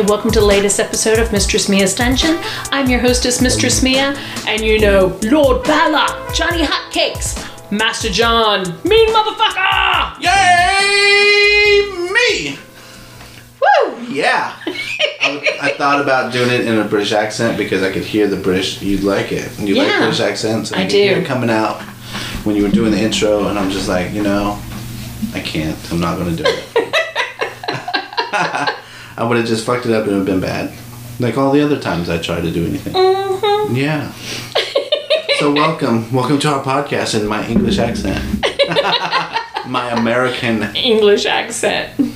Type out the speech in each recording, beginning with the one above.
Hi, welcome to the latest episode of Mistress Mia's Dungeon. I'm your hostess, Mistress Mia, and you know Lord Bala, Johnny Hotcakes, Master John, mean motherfucker! Yay! Me! Woo! Yeah. I, I thought about doing it in a British accent because I could hear the British. You'd like it. You like Yeah. British accents. and I you could hear do. it coming out when you were doing the intro, and I'm just like, you know, I can't. I'm not going to do it. I would have just fucked it up and it would have been bad. Like all the other times I tried to do anything. Mm-hmm. Yeah. so welcome. Welcome to our podcast in my English accent. my American English accent.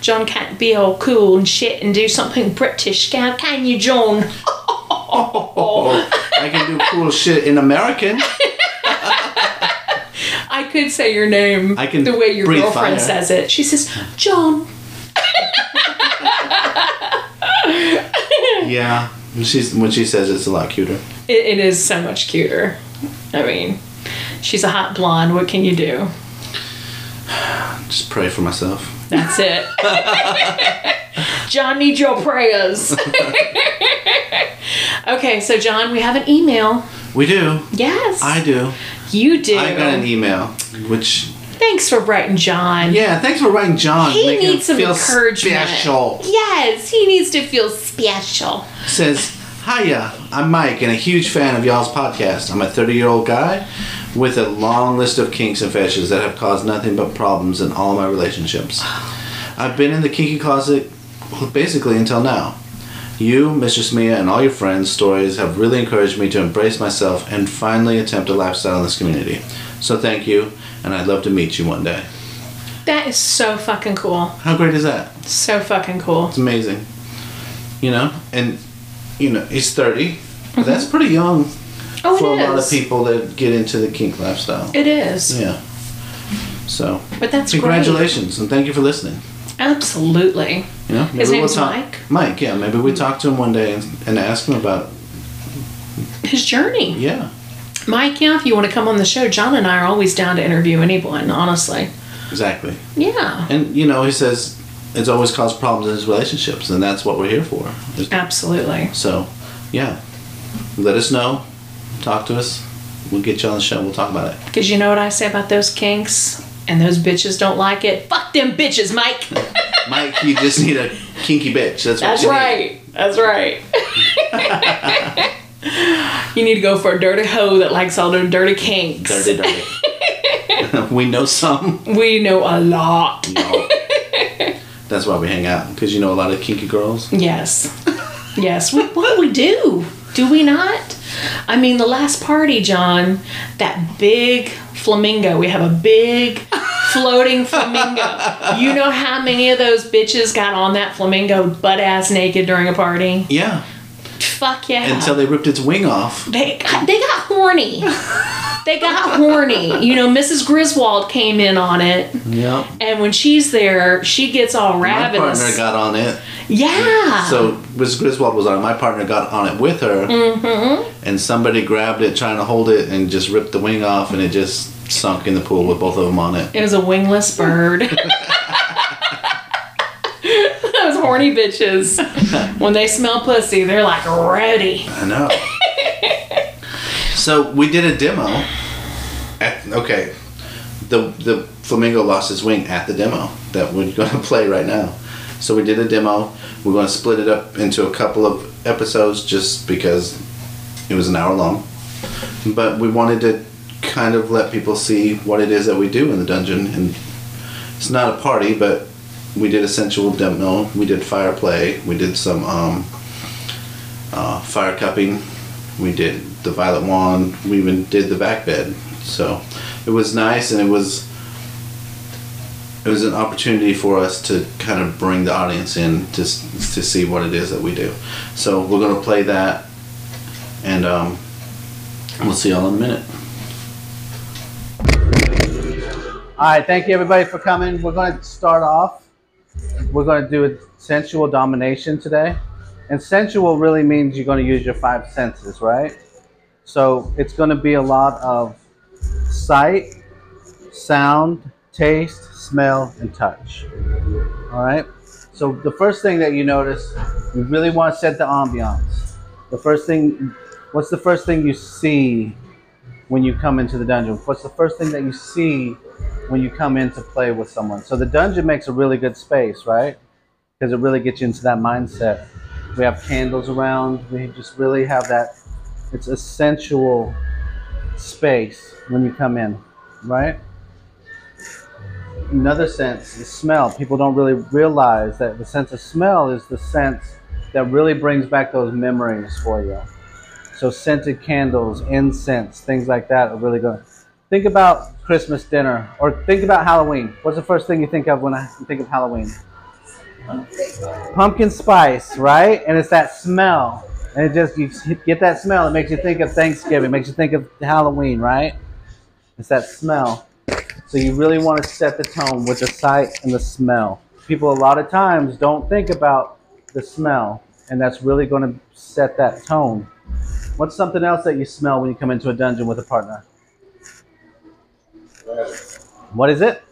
John can't be all cool and shit and do something British, can can you, John? Oh, I can do cool shit in American. I could say your name I can the way your girlfriend fire. says it. She says, John. Yeah. She's when she says it's a lot cuter. It, it is so much cuter. I mean, she's a hot blonde. What can you do? Just pray for myself. That's it. John needs your prayers. okay, so John, we have an email. We do. Yes. I do. you do. I got an email, which Thanks for writing John. yeah. Thanks for writing John. He making needs some feel encouragement. Special. Yes, he needs to feel special. Says, "Hiya, I'm Mike, and a huge fan of y'all's podcast. I'm a 30 year old guy with a long list of kinks and fetishes that have caused nothing but problems in all my relationships. I've been in the kinky closet basically until now. You, Mistress Mia, and all your friends' stories have really encouraged me to embrace myself and finally attempt a lifestyle in this community. So thank you, and I'd love to meet you one day. That is so fucking cool. How great is that? So fucking cool. It's amazing. You know, and you know he's 30 Mm-hmm. That's pretty young Oh, for a lot of people that get into the kink lifestyle. It is. Yeah. So But that's congratulations and thank you for listening. Absolutely. You know, His name's talk. Mike? Mike, yeah. Maybe we talk to him one day and, and ask him about. His journey. Yeah, Mike, yeah, if you want to come on the show, John and I are always down to interview anyone, honestly. exactly. Yeah. And you know, he says it's always caused problems in his relationships, and that's what we're here for. Absolutely. So, yeah, let us know. Talk to us. We'll get you on the show. We'll talk about it. Because you know what I say about those kinks? And those bitches don't like it. Fuck them bitches, Mike. Mike, you just need a kinky bitch. That's what That's you need. right. That's right. you need to go for a dirty hoe that likes all the dirty kinks. Dirty, dirty. we know some. We know a lot. No. That's why we hang out because you know a lot of kinky girls. Yes. Yes. We, what we do? Do we not? I mean, the last party, John, that big flamingo. We have a big floating flamingo. You know how many of those bitches got on that flamingo butt ass naked during a party? Yeah. Fuck yeah. Until they ripped its wing off. they got, they got horny. they got horny. You know, Mrs. Griswold came in on it. Yep. And when she's there, she gets all My ravenous. partner got on it. yeah. So Mrs. Griswold was on it. My partner got on it with her. Mm-hmm. And somebody grabbed it, trying to hold it, and just ripped the wing off, and it just sunk in the pool with both of them on it. It was a wingless bird. Horny bitches. When they smell pussy, they're like ready. I know. so we did a demo. At, okay, the the flamingo lost his wing at the demo that we're going to play right now. So we did a demo. We're going to split it up into a couple of episodes just because it was an hour long. But we wanted to kind of let people see what it is that we do in the dungeon, and it's not a party, but we did a sensual demo. We did fire play. We did some um, uh, fire cupping. We did the violet wand. We even did the back bed. So it was nice, and it was it was an opportunity for us to kind of bring the audience in to to see what it is that we do. So we're gonna play that, and um, we'll see y'all in a minute. All right, thank you everybody for coming. We're going to start off. We're going to do a sensual domination today. And sensual really means you're going to use your five senses, right? So it's going to be a lot of sight, sound, taste, smell, and touch. All right? So the first thing that you notice, you really want to set the ambiance. The first thing, what's the first thing you see when you come into the dungeon? What's the first thing that you see when you come in to play with someone? So the dungeon makes a really good space, right? Because it really gets you into that mindset. We have candles around. We just really have that. It's a sensual space when you come in, right? Another sense is smell. People don't really realize that the sense of smell is the sense that really brings back those memories for you. So scented candles, incense, things like that are really good. Think about Christmas dinner or think about Halloween. What's the first thing you think of when I think of Halloween? Pumpkin spice, right? And it's that smell. And it just you get that smell. It makes you think of Thanksgiving. Makes you think of Halloween, right? It's that smell. So you really want to set the tone with the sight and the smell. People a lot of times don't think about the smell, and that's really going to set that tone. What's something else that you smell when you come into a dungeon with a partner? What is it?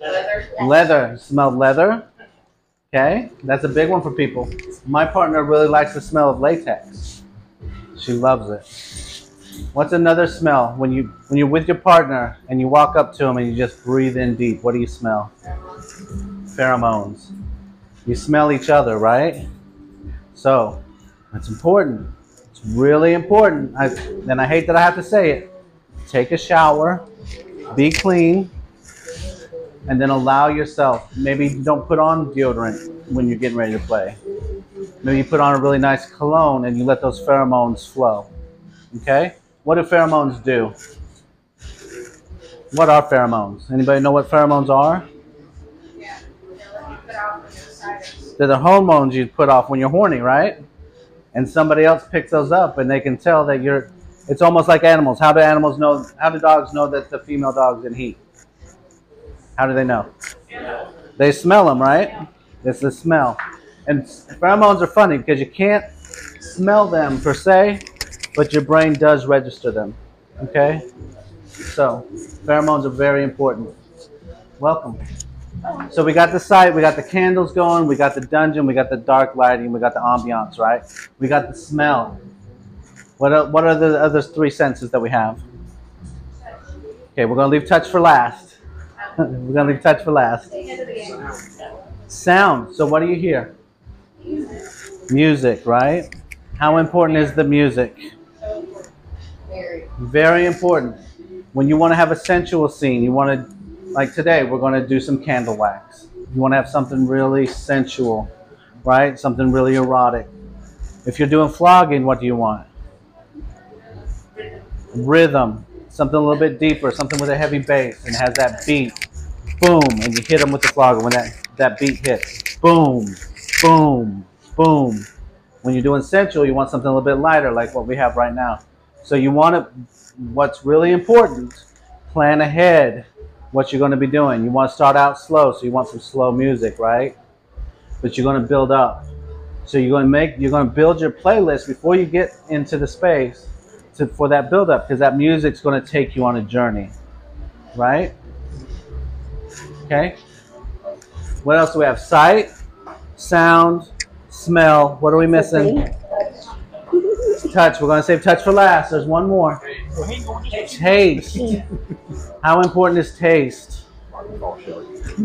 Leather. Leather. Smell leather. Okay, that's a big one for people. My partner really likes the smell of latex. She loves it. What's another smell when you when you're with your partner and you walk up to them and you just breathe in deep? What do you smell? Pheromones. You smell each other, right? So, it's important. It's really important. I, and I hate that I have to say it. Take a shower, be clean, and then allow yourself. Maybe don't put on deodorant when you're getting ready to play. Maybe you put on a really nice cologne and you let those pheromones flow. Okay? What do pheromones do? What are pheromones? Anybody know what pheromones are? Yeah. They'll let you put off when you're excited. They're the hormones you put off when you're horny, right? And somebody else picks those up and they can tell that you're it's almost like animals. How do animals know how do dogs know that the female dog's in heat? How do they know? They smell them, right? It's the smell. And pheromones are funny because you can't smell them per se, but your brain does register them. Okay? So, pheromones are very important. Welcome. So we got the sight, we got the candles going, we got the dungeon, we got the dark lighting, we got the ambiance, right? We got the smell. What are, what are the other three senses that we have? Okay, we're gonna leave touch for last. we're gonna leave touch for last. Sound. So what do you hear? Music, right? How important is the music? Very important. When you want to have a sensual scene, you want to, like today, we're going to do some candle wax. You want to have something really sensual, right? Something really erotic. If you're doing flogging, what do you want? Rhythm. Something a little bit deeper, something with a heavy bass and has that beat. Boom, and you hit them with the flogger when that, that beat hits. Boom, boom, boom. When you're doing sensual, you want something a little bit lighter, like what we have right now. So you want to, what's really important, plan ahead what you're going to be doing. You want to start out slow, so you want some slow music, right? But you're going to build up. So you're going to make, you're going to build your playlist before you get into the space to, for that build up, because that music's going to take you on a journey, right? Okay. What else do we have? Sight, sound, smell. What are we missing? Touch. We're going to save touch for last. There's one more. Taste. How important is taste?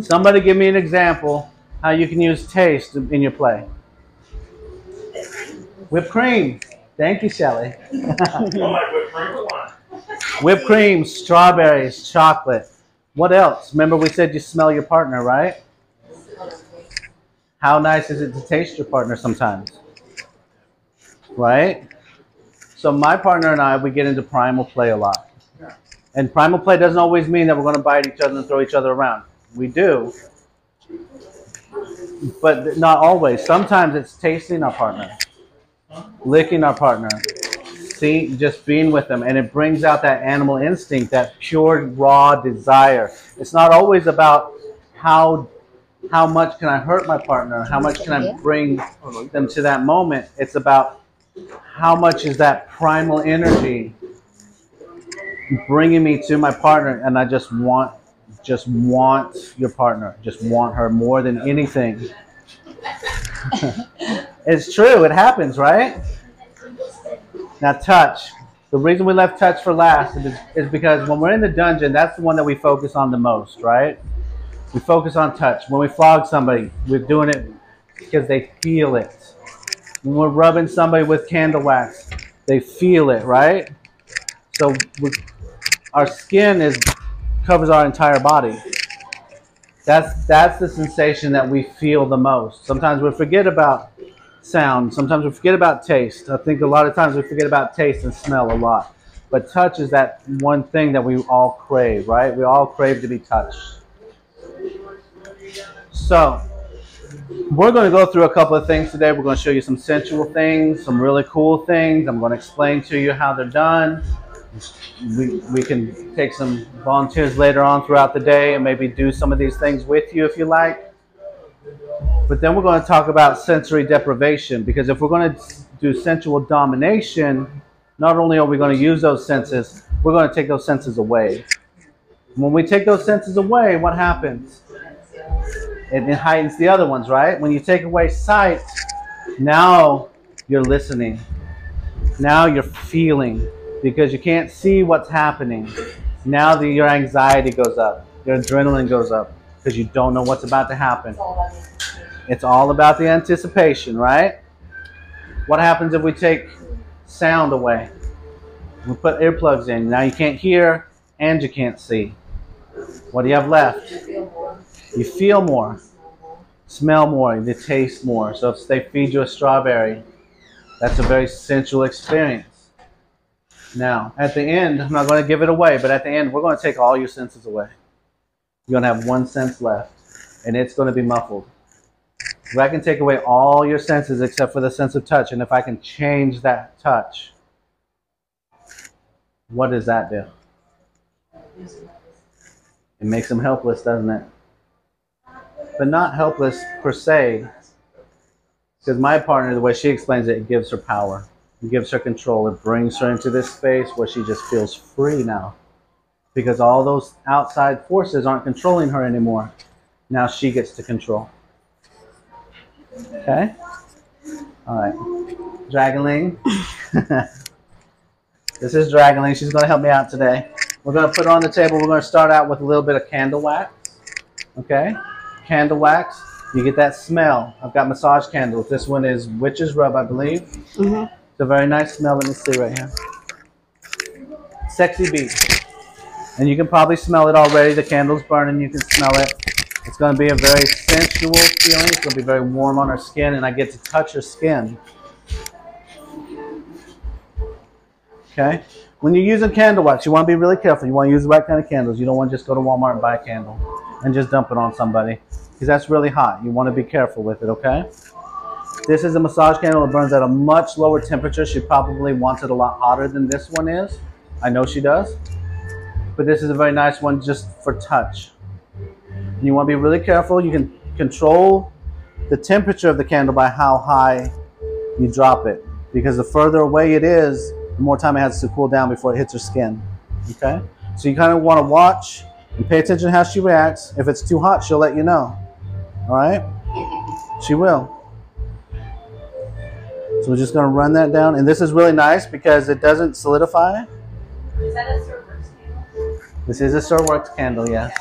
Somebody give me an example how you can use taste in your play. Whipped cream. Thank you, Shelley. Whipped cream, strawberries, chocolate. What else? Remember we said you smell your partner, right? How nice is it to taste your partner sometimes? Right? So my partner and I, we get into primal play a lot. And primal play doesn't always mean that we're going to bite each other and throw each other around. We do. But not always. Sometimes it's tasting our partner, licking our partner, see, just being with them. And it brings out that animal instinct, that pure, raw desire. It's not always about how how much can I hurt my partner? How much can I bring them to that moment? It's about how much is that primal energy bringing me to my partner and I just want just want your partner, just want her more than anything. it's true, it happens, right? Now, touch. The reason we left touch for last is, is because when we're in the dungeon, that's the one that we focus on the most, right? We focus on touch. When we flog somebody, we're doing it because they feel it. When we're rubbing somebody with candle wax, they feel it, right? So we, our skin is covers our entire body. That's that's the sensation that we feel the most. Sometimes we forget about sound. Sometimes we forget about taste. I think a lot of times we forget about taste and smell a lot. But touch is that one thing that we all crave, right? We all crave to be touched. So, we're going to go through a couple of things today. We're going to show you some sensual things, some really cool things. I'm going to explain to you how they're done. We, we can take some volunteers later on throughout the day and maybe do some of these things with you if you like. But then we're going to talk about sensory deprivation because if we're going to do sensual domination, not only are we going to use those senses, we're going to take those senses away. When we take those senses away, what happens? It, heightens the other ones, right? When you take away sight, now you're listening. Now you're feeling because you can't see what's happening. Now the, your anxiety goes up, your adrenaline goes up because you don't know what's about to happen. It's all about the anticipation, right? What happens if we take sound away? We put earplugs in. Now you can't hear and you can't see. What do you have left? You feel more, smell more, you taste more. So if they feed you a strawberry, that's a very sensual experience. Now, at the end, I'm not going to give it away, but at the end, we're going to take all your senses away. You're going to have one sense left, and it's going to be muffled. If I can take away all your senses except for the sense of touch, and if I can change that touch, what does that do? It makes them helpless, doesn't it? But not helpless per se, because my partner, the way she explains it, it gives her power. It gives her control. It brings her into this space where she just feels free now. Because all those outside forces aren't controlling her anymore. Now she gets to control. Okay? All right. Dragonling. this is Dragonling. She's going to help me out today. We're going to put on the table. We're going to start out with a little bit of candle wax. Okay? Candle wax. You get that smell. I've got massage candles. This one is Witch's Rub, I believe. Mm-hmm. It's a very nice smell. Let me see right here. Sexy beat. And you can probably smell it already. The candle's burning. You can smell it. It's going to be a very sensual feeling. It's going to be very warm on her skin, and I get to touch her skin. Okay? When you're using candle wax, you want to be really careful. You want to use the right kind of candles. You don't want to just go to Walmart and buy a candle and just dump it on somebody because that's really hot. You want to be careful with it, okay? This is a massage candle. It burns at a much lower temperature. She probably wants it a lot hotter than this one is. I know she does. But this is a very nice one just for touch. And you want to be really careful. You can control the temperature of the candle by how high you drop it. Because the further away it is, the more time it has to cool down before it hits her skin. Okay? So you kind of want to watch and pay attention to how she reacts. If it's too hot, she'll let you know. All right? She will. So we're just going to run that down. And this is really nice because it doesn't solidify. Is that a Cerberus candle? This is a Surworks candle, yes.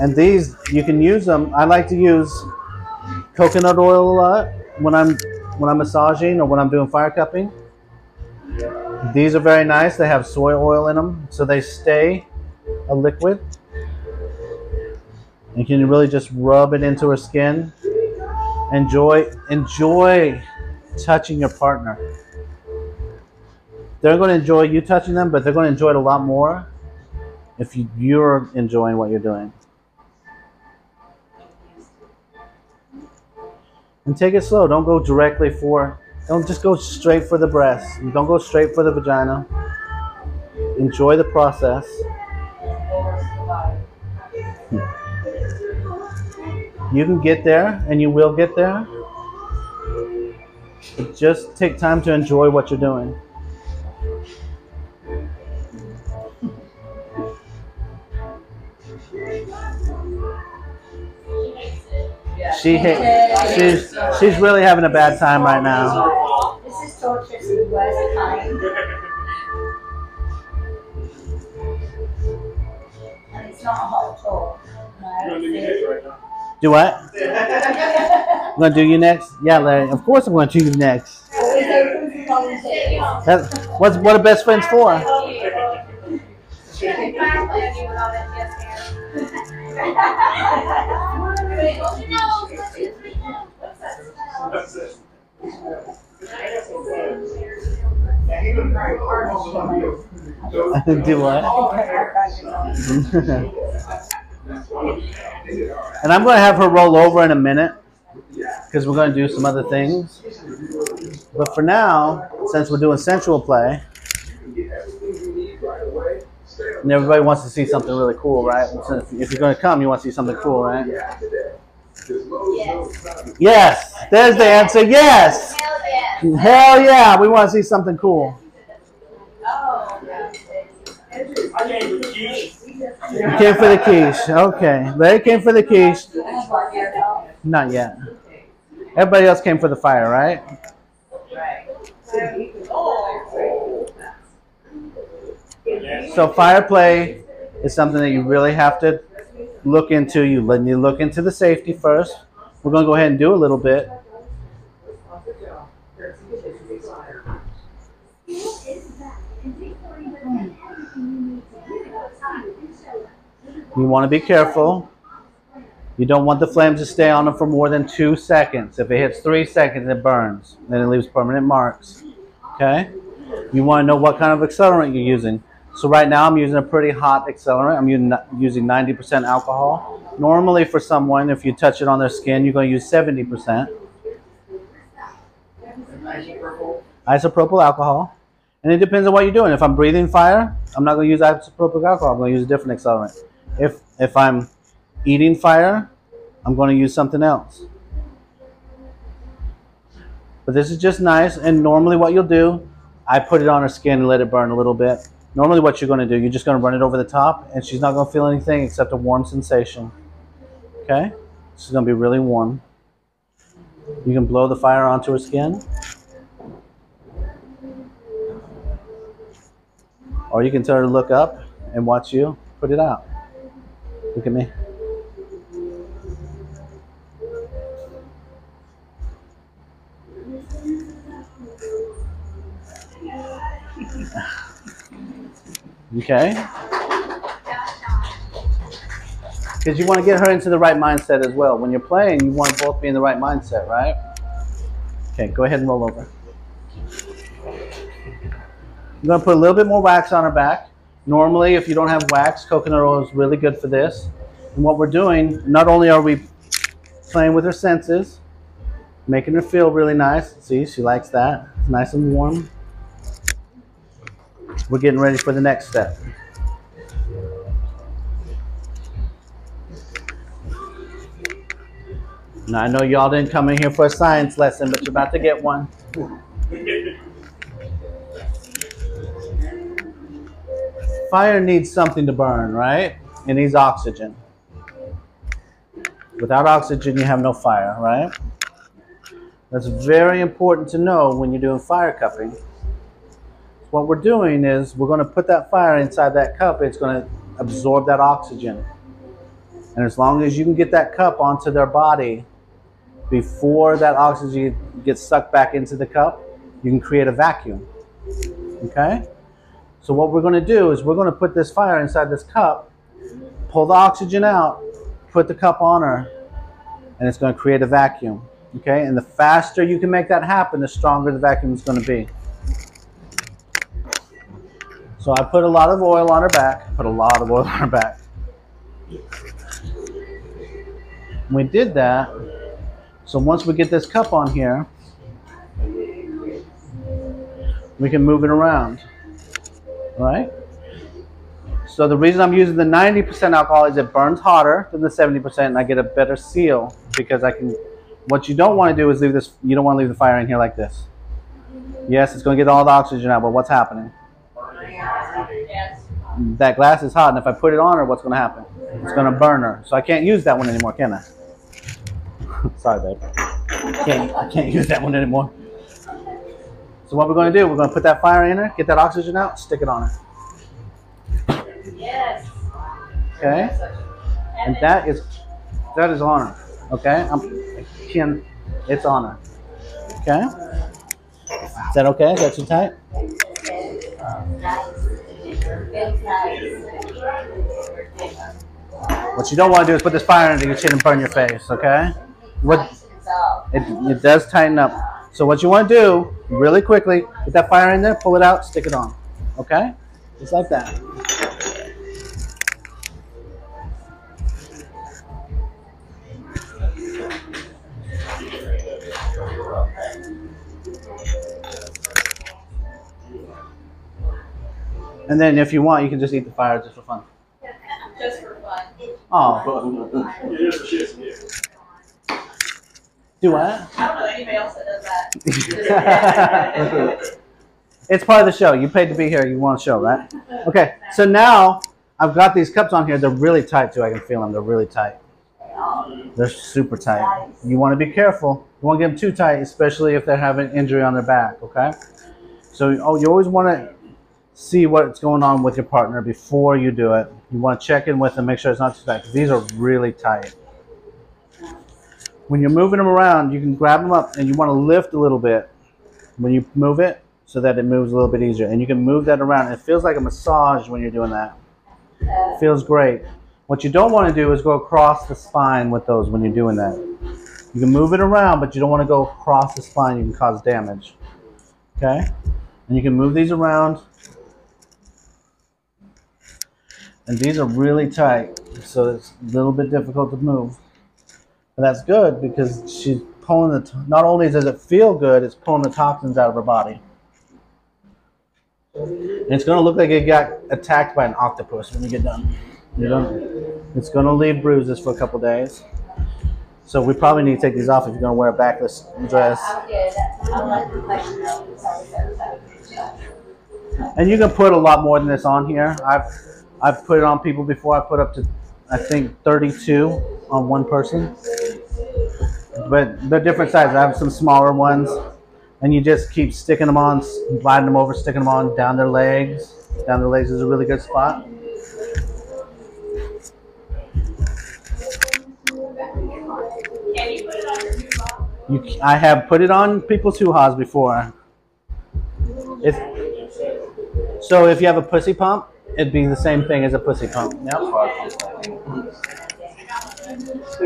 And these, you can use them. I like to use coconut oil a lot when I'm when I'm massaging or when I'm doing fire cupping. These are very nice. They have soy oil in them, so they stay a liquid. You can really just rub it into her skin. Enjoy enjoy touching your partner. They're going to enjoy you touching them, but they're going to enjoy it a lot more if you, you're enjoying what you're doing. And take it slow. Don't go directly for. Don't just go straight for the breast. Don't go straight for the vagina. Enjoy the process. Hmm. You can get there, and you will get there. But just take time to enjoy what you're doing. She hit, she's she's really having a bad time right now. This is torture to the worst kind. And it's not a hot talk. No, Do what? I'm gonna do you next? Yeah, Larry. Of course I'm gonna do you next. always open for volunteers. That's what's what are best friends for? do what? and I'm gonna have her roll over in a minute because we're gonna do some other things. But for now, since we're doing sensual play, and everybody wants to see something really cool, right? So if- you're gonna come, you want to see something cool, right? Yes. There's the answer. Yes. Hell yeah, we want to see something cool. You came for the quiche. Okay. They came for the quiche. Not yet. Everybody else came for the fire, right? So fire play is something that you really have to look into. You let you look into the safety first. We're gonna go ahead and do a little bit. You want to be careful. You don't want the flames to stay on them for more than two seconds. If it hits three seconds, it burns. Then it leaves permanent marks. Okay? You want to know what kind of accelerant you're using. So right now I'm using a pretty hot accelerant. I'm using using 90% alcohol. Normally for someone, if you touch it on their skin, you're going to use 70%. Isopropyl alcohol. And it depends on what you're doing. If I'm breathing fire, I'm not going to use isopropyl alcohol. I'm going to use a different accelerant. If if I'm eating fire, I'm going to use something else. But this is just nice. And normally, what you'll do, I put it on her skin and let it burn a little bit. Normally, what you're going to do, you're just going to run it over the top, and she's not going to feel anything except a warm sensation. Okay? Is going to be really warm. You can blow the fire onto her skin. Or you can tell her to look up and watch you put it out. Look at me. Okay? Because you want to get her into the right mindset as well. When you're playing, you want to both be in the right mindset, right? Okay, go ahead and roll over. I'm going to put a little bit more wax on her back. Normally, if you don't have wax, coconut oil is really good for this. And what we're doing, not only are we playing with her senses, making her feel really nice. See, she likes that. It's nice and warm. We're getting ready for the next step. Now, I know y'all didn't come in here for a science lesson, but you're about to get one. Fire needs something to burn, right? It needs oxygen. Without oxygen, you have no fire, right? That's very important to know when you're doing fire cupping. What we're doing is we're going to put that fire inside that cup. It's going to absorb that oxygen. And as long as you can get that cup onto their body before that oxygen gets sucked back into the cup, you can create a vacuum. Okay? So what we're going to do is we're going to put this fire inside this cup, pull the oxygen out, put the cup on her, and it's going to create a vacuum. Okay? And the faster you can make that happen, the stronger the vacuum is going to be. So I put a lot of oil on her back, put a lot of oil on her back. We did that. So once we get this cup on here, we can move it around. Right? So the reason I'm using the 90% alcohol is it burns hotter than the 70% and I get a better seal because I can what you don't want to do is leave this you don't want to leave the fire in here like this. Yes, it's going to get all the oxygen out, but what's happening? That glass is hot and if I put it on her, what's going to happen? It's going to burn her. So I can't use that one anymore, can I? Sorry, babe. Can't, I can't use that one anymore. So what we're going to do, we're going to put that fire in there, get that oxygen out, stick it on her. Yes. Okay? And that is that is on her. Okay? I'm can it's on her. Okay? Is that okay? Is that too tight? What you don't want to do is put this fire under your chin and burn your face, okay? What it, it does tighten up. So what you want to do, really quickly, get that fire in there, pull it out, stick it on. Okay? Just like that. And then if you want, you can just eat the fire just for fun. Just for fun. Oh, It is for shits and giggles. do what? I don't know anybody else that does that. it's part of the show. You paid to be here. You want a show, right? Okay. So now I've got these cups on here. They're really tight too. I can feel them. They're really tight. They're super tight. You want to be careful. You want to get them too tight, especially if they have an injury on their back. Okay. So oh, you always want to see what's going on with your partner before you do it. You want to check in with them, make sure it's not too tight. 'cause these are really tight. When you're moving them around, you can grab them up and you want to lift a little bit when you move it so that it moves a little bit easier. And you can move that around. It feels like a massage when you're doing that. It feels great. What you don't want to do is go across the spine with those when you're doing that. You can move it around, but you don't want to go across the spine. You can cause damage. Okay? And you can move these around. And these are really tight, so it's a little bit difficult to move. But that's good because she's pulling the. Not only does it feel good, it's pulling the toxins out of her body. And it's going to look like it got attacked by an octopus when you get done. You know, it's going to leave bruises for a couple days. So we probably need to take these off if you're going to wear a backless dress. And you can put a lot more than this on here. I've I've put it on people before. I put up to I think 32 on one person. But they're different sizes. I have some smaller ones, and you just keep sticking them on, sliding them over, sticking them on down their legs. Down their legs is a really good spot. You I have put it on people's hoo-has before. If, so if you have a pussy pump, it'd be the same thing as a pussy pump. Yep.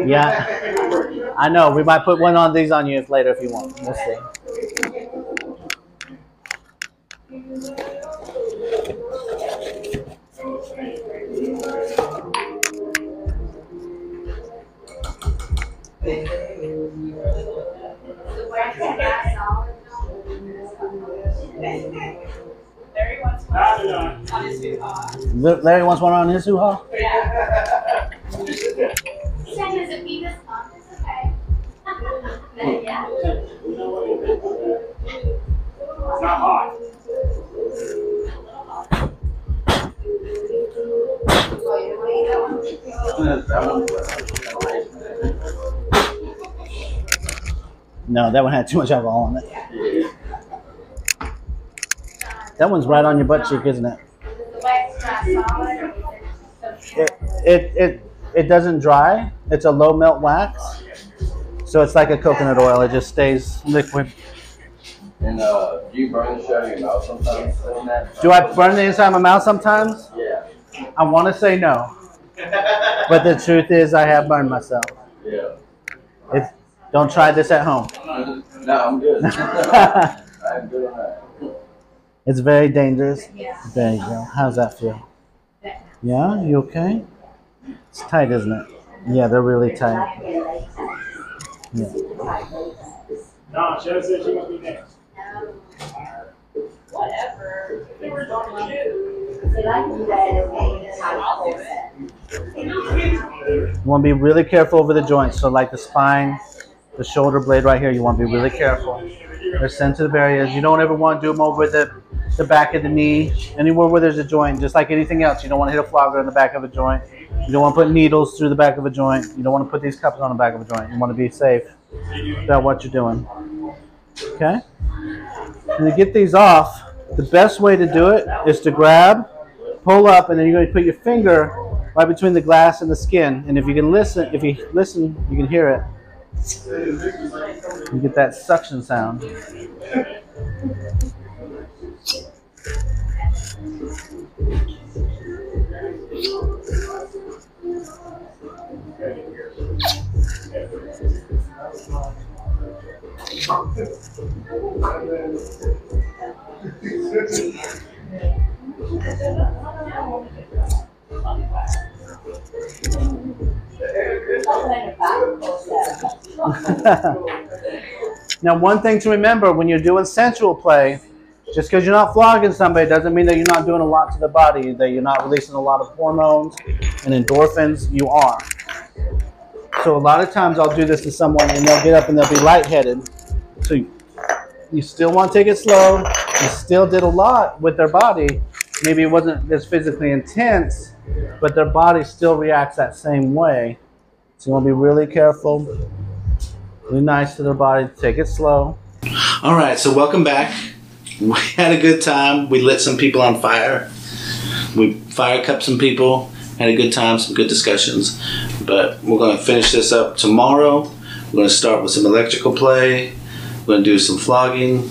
Yeah. I know. We might put one on these on you later if you want. We'll see. Larry wants one on his? It's okay. Yeah. No, that one had too much alcohol in it. That one's right on your butt cheek, isn't it? The wax gas solid or is it It it it, doesn't dry. It's a low melt wax, so it's like a coconut oil. It just stays liquid. And uh, do you burn the shit out of your mouth sometimes? Do I burn the inside of my mouth sometimes? Yeah. I want to say no, but the truth is I have burned myself. Yeah. It's, don't try this at home. No, I'm good. I'm good on that. It's very dangerous. Yeah. There you go. How's that feel? Yeah, you okay? It's tight, isn't it? Yeah, they're really tight. Yeah. No, Shannon said she must be next. Whatever. They were talking shit. I'll do it. You want to be really careful over the joints. So, like the spine, the shoulder blade right here, you want to be really careful. They're sensitive areas. You don't ever want to do them over the the back of the knee, anywhere where there's a joint, just like anything else. You don't want to hit a flogger in the back of a joint. You don't want to put needles through the back of a joint. You don't want to put these cups on the back of a joint. You want to be safe about what you're doing. Okay? And to get these off, the best way to do it is to grab, pull up, and then you're going to put your finger right between the glass and the skin. And if you can listen, if you listen, you can hear it. You get that suction sound. now, one thing to remember when you're doing sensual play, just because you're not flogging somebody doesn't mean that you're not doing a lot to the body, that you're not releasing a lot of hormones and endorphins. You are. So a lot of times I'll do this to someone and they'll get up and they'll be lightheaded. So you, still want to take it slow. You still did a lot with their body. Maybe it wasn't as physically intense, but their body still reacts that same way. So you want to be really careful, be nice to their body. Take it slow. All right, so welcome back. We had a good time. We lit some people on fire. We fire cupped some people. Had a good time, some good discussions. But we're going to finish this up tomorrow. We're going to start with some electrical play. We're going to do some flogging.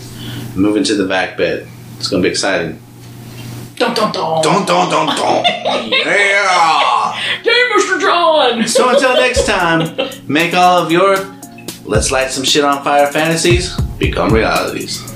Move into the back bed. It's going to be exciting. Dun dun dun. Dun dun dun dun. yeah. Yay, Mr. John. So until next time, make all of your let's light some shit on fire fantasies become realities.